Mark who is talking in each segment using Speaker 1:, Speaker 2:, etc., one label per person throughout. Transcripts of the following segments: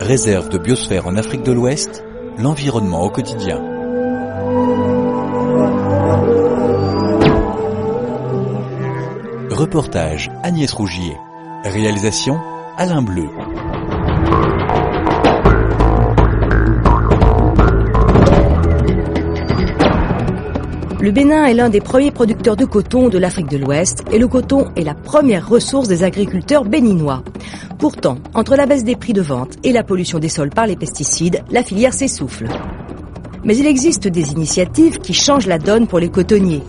Speaker 1: Réserve de biosphère en Afrique de l'Ouest, l'environnement au quotidien. Reportage Agnès Rougier. Réalisation Alain Bleu.
Speaker 2: Le Bénin est l'un des premiers producteurs de coton de l'Afrique de l'Ouest et le coton est la première ressource des agriculteurs béninois. Pourtant, entre la baisse des prix de vente et la pollution des sols par les pesticides, la filière s'essouffle. Mais il existe des initiatives qui changent la donne pour les cotonniers.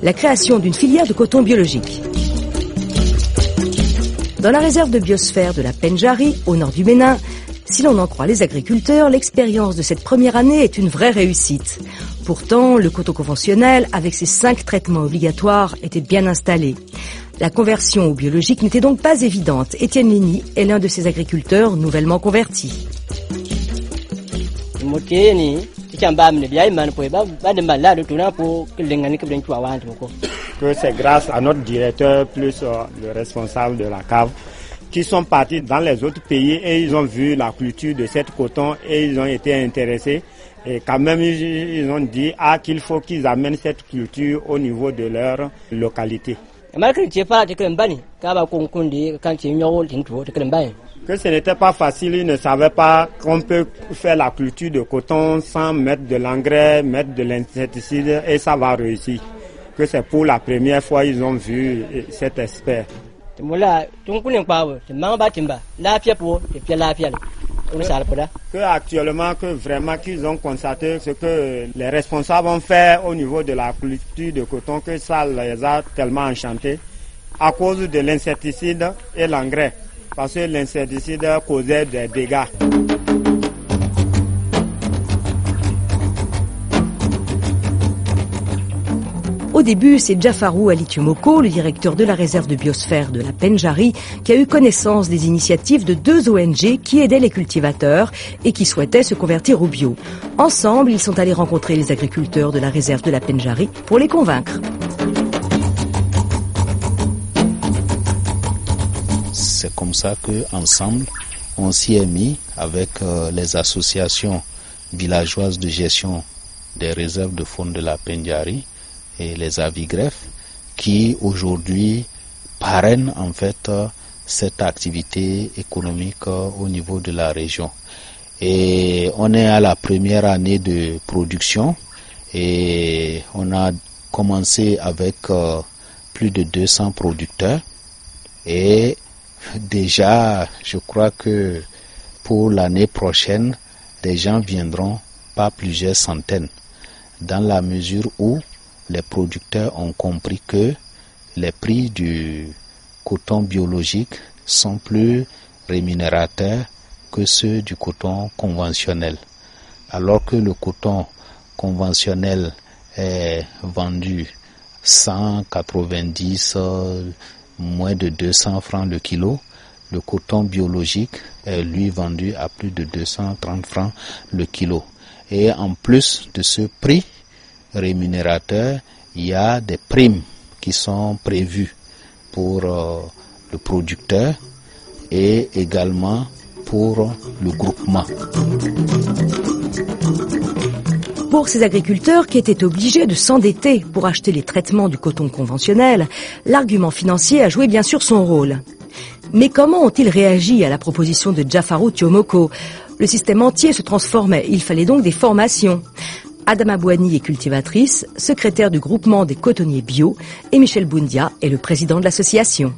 Speaker 2: La création d'une filière de coton biologique. Dans la réserve de biosphère de la Penjari, au nord du Bénin, si l'on en croit les agriculteurs, l'expérience de cette première année est une vraie réussite. Pourtant, le coton conventionnel, avec ses cinq traitements obligatoires, était bien installé. La conversion au biologique n'était donc pas évidente. Étienne Lini est l'un de ces agriculteurs nouvellement convertis.
Speaker 3: C'est grâce à notre directeur plus euh, le responsable de la cave qui sont partis dans les autres pays et ils ont vu la culture de cette coton et ils ont été intéressés. Et quand même, ils ont dit ah, qu'il faut qu'ils amènent cette culture au niveau de leur localité. Que ce n'était pas facile, ils ne savaient pas qu'on peut faire la culture de coton sans mettre de l'engrais, mettre de l'insecticide et ça va réussir. Que c'est pour la première fois ils ont vu cet expert. Que actuellement, que vraiment qu'ils ont constaté ce que les responsables ont fait au niveau de la culture de coton, que ça les a tellement enchantés à cause de l'insecticide et l'engrais. Parce que l'insecticide causait des dégâts.
Speaker 2: Au début, c'est Jafarou Alitumoko, le directeur de la réserve de biosphère de la Penjari, qui a eu connaissance des initiatives de deux ONG qui aidaient les cultivateurs et qui souhaitaient se convertir au bio. Ensemble, ils sont allés rencontrer les agriculteurs de la réserve de la Penjari pour les convaincre.
Speaker 4: C'est comme ça que ensemble, on s'y est mis avec euh, les associations villageoises de gestion des réserves de faune de la Penjari et les avigrefs qui aujourd'hui parrainent en fait cette activité économique au niveau de la région. Et on est à la première année de production et on a commencé avec euh, plus de 200 producteurs et déjà je crois que pour l'année prochaine des gens viendront pas plusieurs centaines dans la mesure où les producteurs ont compris que les prix du coton biologique sont plus rémunérateurs que ceux du coton conventionnel. Alors que le coton conventionnel est vendu 190, moins de 200 francs le kilo, le coton biologique est lui vendu à plus de 230 francs le kilo. Et en plus de ce prix, rémunérateur, il y a des primes qui sont prévues pour euh, le producteur et également pour le groupement.
Speaker 2: Pour ces agriculteurs qui étaient obligés de s'endetter pour acheter les traitements du coton conventionnel, l'argument financier a joué bien sûr son rôle. Mais comment ont-ils réagi à la proposition de Jafarou Tiomoko? Le système entier se transformait, il fallait donc des formations. Adama Bouani est cultivatrice, secrétaire du groupement des cotonniers bio, et Michel Boundia est le président de l'association.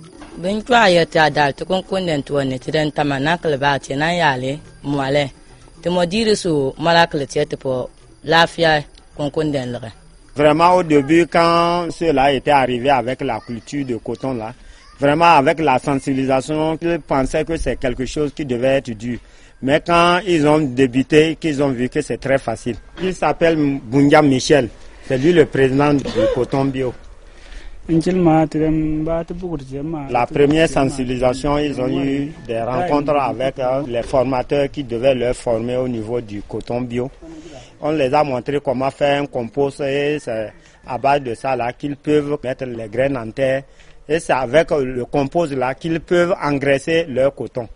Speaker 3: Vraiment au début quand cela était arrivé avec la culture de coton là, vraiment avec la sensibilisation, ils pensaient que c'est quelque chose qui devait être dur. Mais quand ils ont débuté, qu'ils ont vu que c'est très facile. Il s'appelle Bundia Michel. C'est lui le président du coton bio. La première sensibilisation, ils ont eu des rencontres avec euh, les formateurs qui devaient leur former au niveau du coton bio. On les a montré comment faire un compost et c'est à base de ça là qu'ils peuvent mettre les graines en terre Et c'est avec le compost là qu'ils peuvent engraisser leur coton.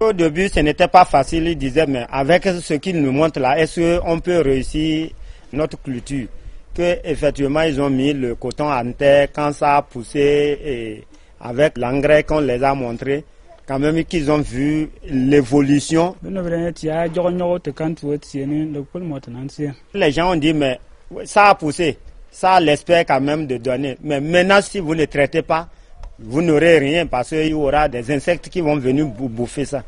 Speaker 3: Au début, ce n'était pas facile, il disait, mais avec ce qu'il nous montre là, est-ce qu'on peut réussir notre culture? Que effectivement, ils ont mis le coton en terre quand ça a poussé et avec l'engrais qu'on les a montré, quand même qu'ils ont vu l'évolution. Les gens ont dit, mais ça a poussé, ça l'espère quand même de donner. Mais maintenant, si vous ne traitez pas, vous n'aurez rien parce qu'il y aura des insectes qui vont venir bouffer ça.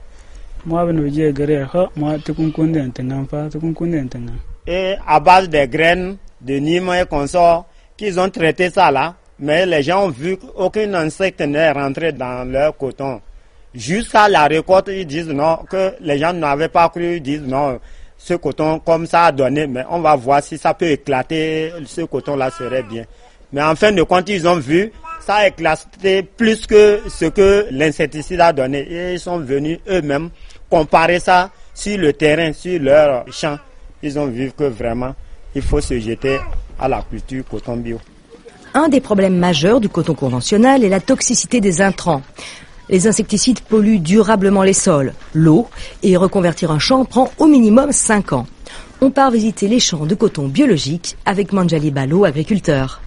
Speaker 3: Et à base des graines de Nîmes et consorts, qu'ils ont traité ça là, mais les gens ont vu qu'aucun insecte n'est rentré dans leur coton. Jusqu'à la récolte, ils disent non, que les gens n'avaient pas cru, ils disent non, ce coton comme ça a donné, mais on va voir si ça peut éclater, ce coton-là serait bien. Mais en fin de compte, ils ont vu ça a éclaté plus que ce que l'insecticide a donné. Et ils sont venus eux-mêmes comparer ça sur le terrain, sur leur champ. Ils ont vu que vraiment, il faut se jeter à la culture coton bio.
Speaker 2: Un des problèmes majeurs du coton conventionnel est la toxicité des intrants. Les insecticides polluent durablement les sols, l'eau, et reconvertir un champ prend au minimum 5 ans. On part visiter les champs de coton biologique avec Manjali Balo, agriculteur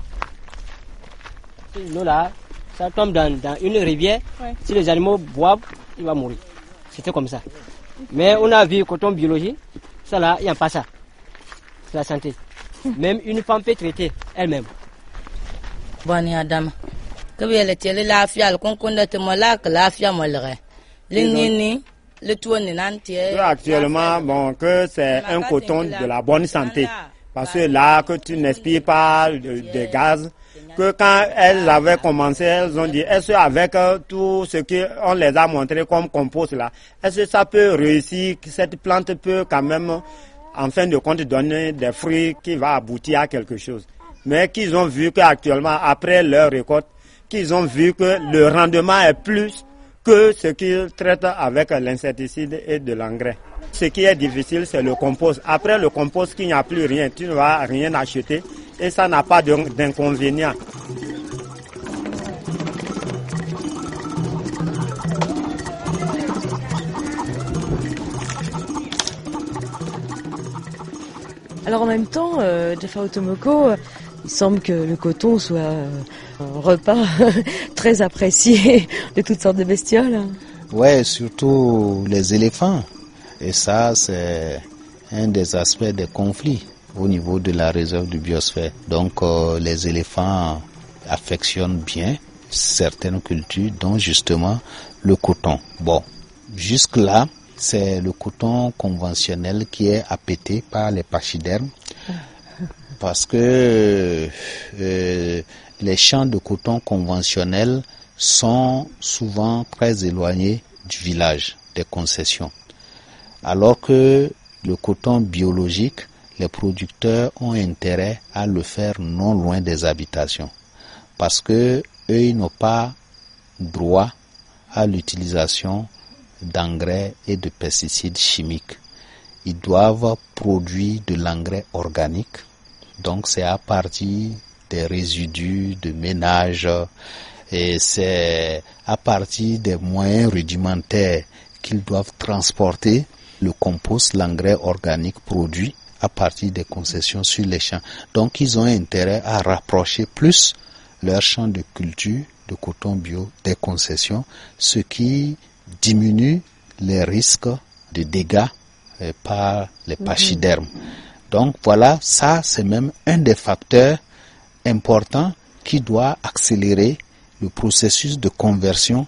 Speaker 5: l'eau là, ça tombe dans, une rivière. Si les animaux boivent, il va mourir. C'était comme ça. Mais on a vu coton biologie, ça là, il n'y a pas ça. C'est la santé. Même une femme peut traiter elle-même.
Speaker 6: Bon, Adam. Que bien le tiele la fia, le concombre de que la fia moi le le tout
Speaker 3: Actuellement, bon, que c'est un coton de la bonne santé. Parce que là, que tu n'inspires pas de gaz, que quand elles avaient commencé, elles ont dit, est-ce avec euh, tout ce qu'on les a montré comme compost là, est-ce que ça peut réussir, cette plante peut quand même, en fin de compte, donner des fruits qui va aboutir à quelque chose. Mais qu'ils ont vu qu'actuellement, après leur récolte, qu'ils ont vu que le rendement est plus que ce qu'ils traitent avec l'insecticide et de l'engrais. Ce qui est difficile, c'est le compost. Après le compost, qu'il n'y a plus rien, tu ne vas rien acheter et ça n'a pas d'inconvénient.
Speaker 2: Alors en même temps, euh, Jeffa Otomoko, il semble que le coton soit euh, un repas très apprécié de toutes sortes de bestioles.
Speaker 4: Ouais, surtout les éléphants. Et ça, c'est un des aspects des conflits au niveau de la réserve du biosphère. Donc euh, les éléphants affectionnent bien certaines cultures, dont justement le coton. Bon, jusque-là, c'est le coton conventionnel qui est appété par les pachydermes parce que euh, les champs de coton conventionnels sont souvent très éloignés du village, des concessions. Alors que le coton biologique les producteurs ont intérêt à le faire non loin des habitations parce que eux n'ont pas droit à l'utilisation d'engrais et de pesticides chimiques. Ils doivent produire de l'engrais organique. Donc c'est à partir des résidus de ménage et c'est à partir des moyens rudimentaires qu'ils doivent transporter le compost, l'engrais organique produit à partir des concessions sur les champs. Donc ils ont intérêt à rapprocher plus leurs champs de culture de coton bio des concessions, ce qui diminue les risques de dégâts euh, par les mhm. pachydermes. Donc voilà, ça c'est même un des facteurs importants qui doit accélérer le processus de conversion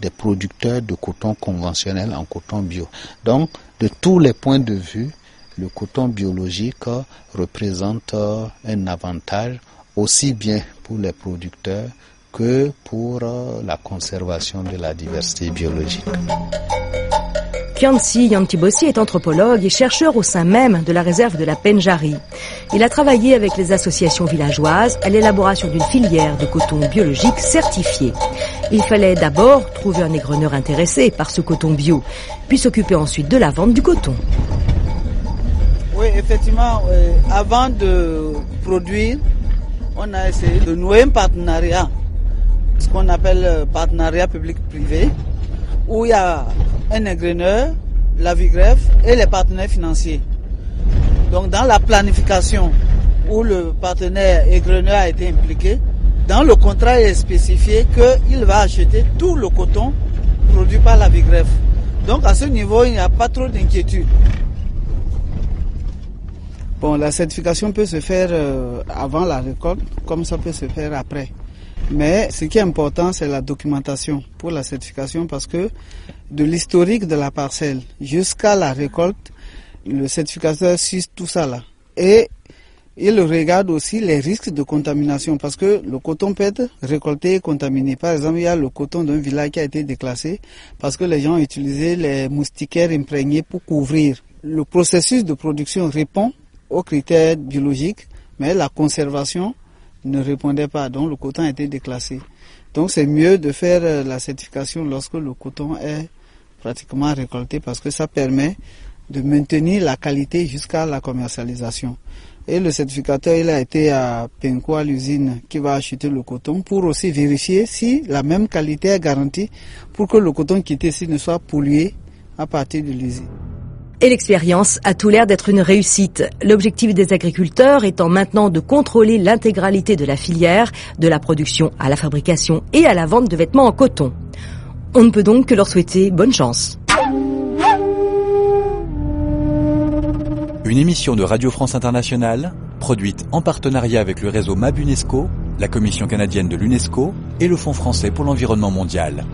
Speaker 4: des producteurs de coton conventionnel en coton bio. Donc de tous les points de vue, le coton biologique représente un avantage aussi bien pour les producteurs que pour la conservation de la diversité biologique.
Speaker 2: Kiansi Yantibossi est anthropologue et chercheur au sein même de la réserve de la Penjari. Il a travaillé avec les associations villageoises à l'élaboration d'une filière de coton biologique certifiée. Il fallait d'abord trouver un égreneur intéressé par ce coton bio, puis s'occuper ensuite de la vente du coton.
Speaker 7: Effectivement, euh, avant de produire, on a essayé de nouer un partenariat, ce qu'on appelle euh, partenariat public-privé, où il y a un ingréneur, la VIGREF et les partenaires financiers. Donc dans la planification où le partenaire ingréneur a été impliqué, dans le contrat il est spécifié qu'il va acheter tout le coton produit par la VIGREF. Donc à ce niveau, il n'y a pas trop d'inquiétude. La certification peut se faire euh, avant la récolte, comme ça peut se faire après. Mais ce qui est important, c'est la documentation pour la certification parce que de l'historique de la parcelle jusqu'à la récolte, le certificateur suit tout ça là. Et il regarde aussi les risques de contamination parce que le coton peut être récolté et contaminé. Par exemple, il y a le coton d'un village qui a été déclassé parce que les gens ont utilisé les moustiquaires imprégnés pour couvrir. Le processus de production répond aux critères biologiques, mais la conservation ne répondait pas, donc le coton a été déclassé. Donc c'est mieux de faire euh, la certification lorsque le coton est pratiquement récolté parce que ça permet de maintenir la qualité jusqu'à la commercialisation. Et le certificateur, il a été à Penko, à l'usine qui va acheter le coton, pour aussi vérifier si la même qualité est garantie pour que le coton quitté ici ne soit pollué à partir de l'usine.
Speaker 2: Et l'expérience a tout l'air d'être une réussite. L'objectif des agriculteurs étant maintenant de contrôler l'intégralité de la filière, de la production à la fabrication et à la vente de vêtements en coton. On ne peut donc que leur souhaiter bonne chance.
Speaker 1: Une émission de Radio France Internationale, produite en partenariat avec le réseau MAB UNESCO, la Commission canadienne de l'UNESCO et le Fonds français pour l'environnement mondial.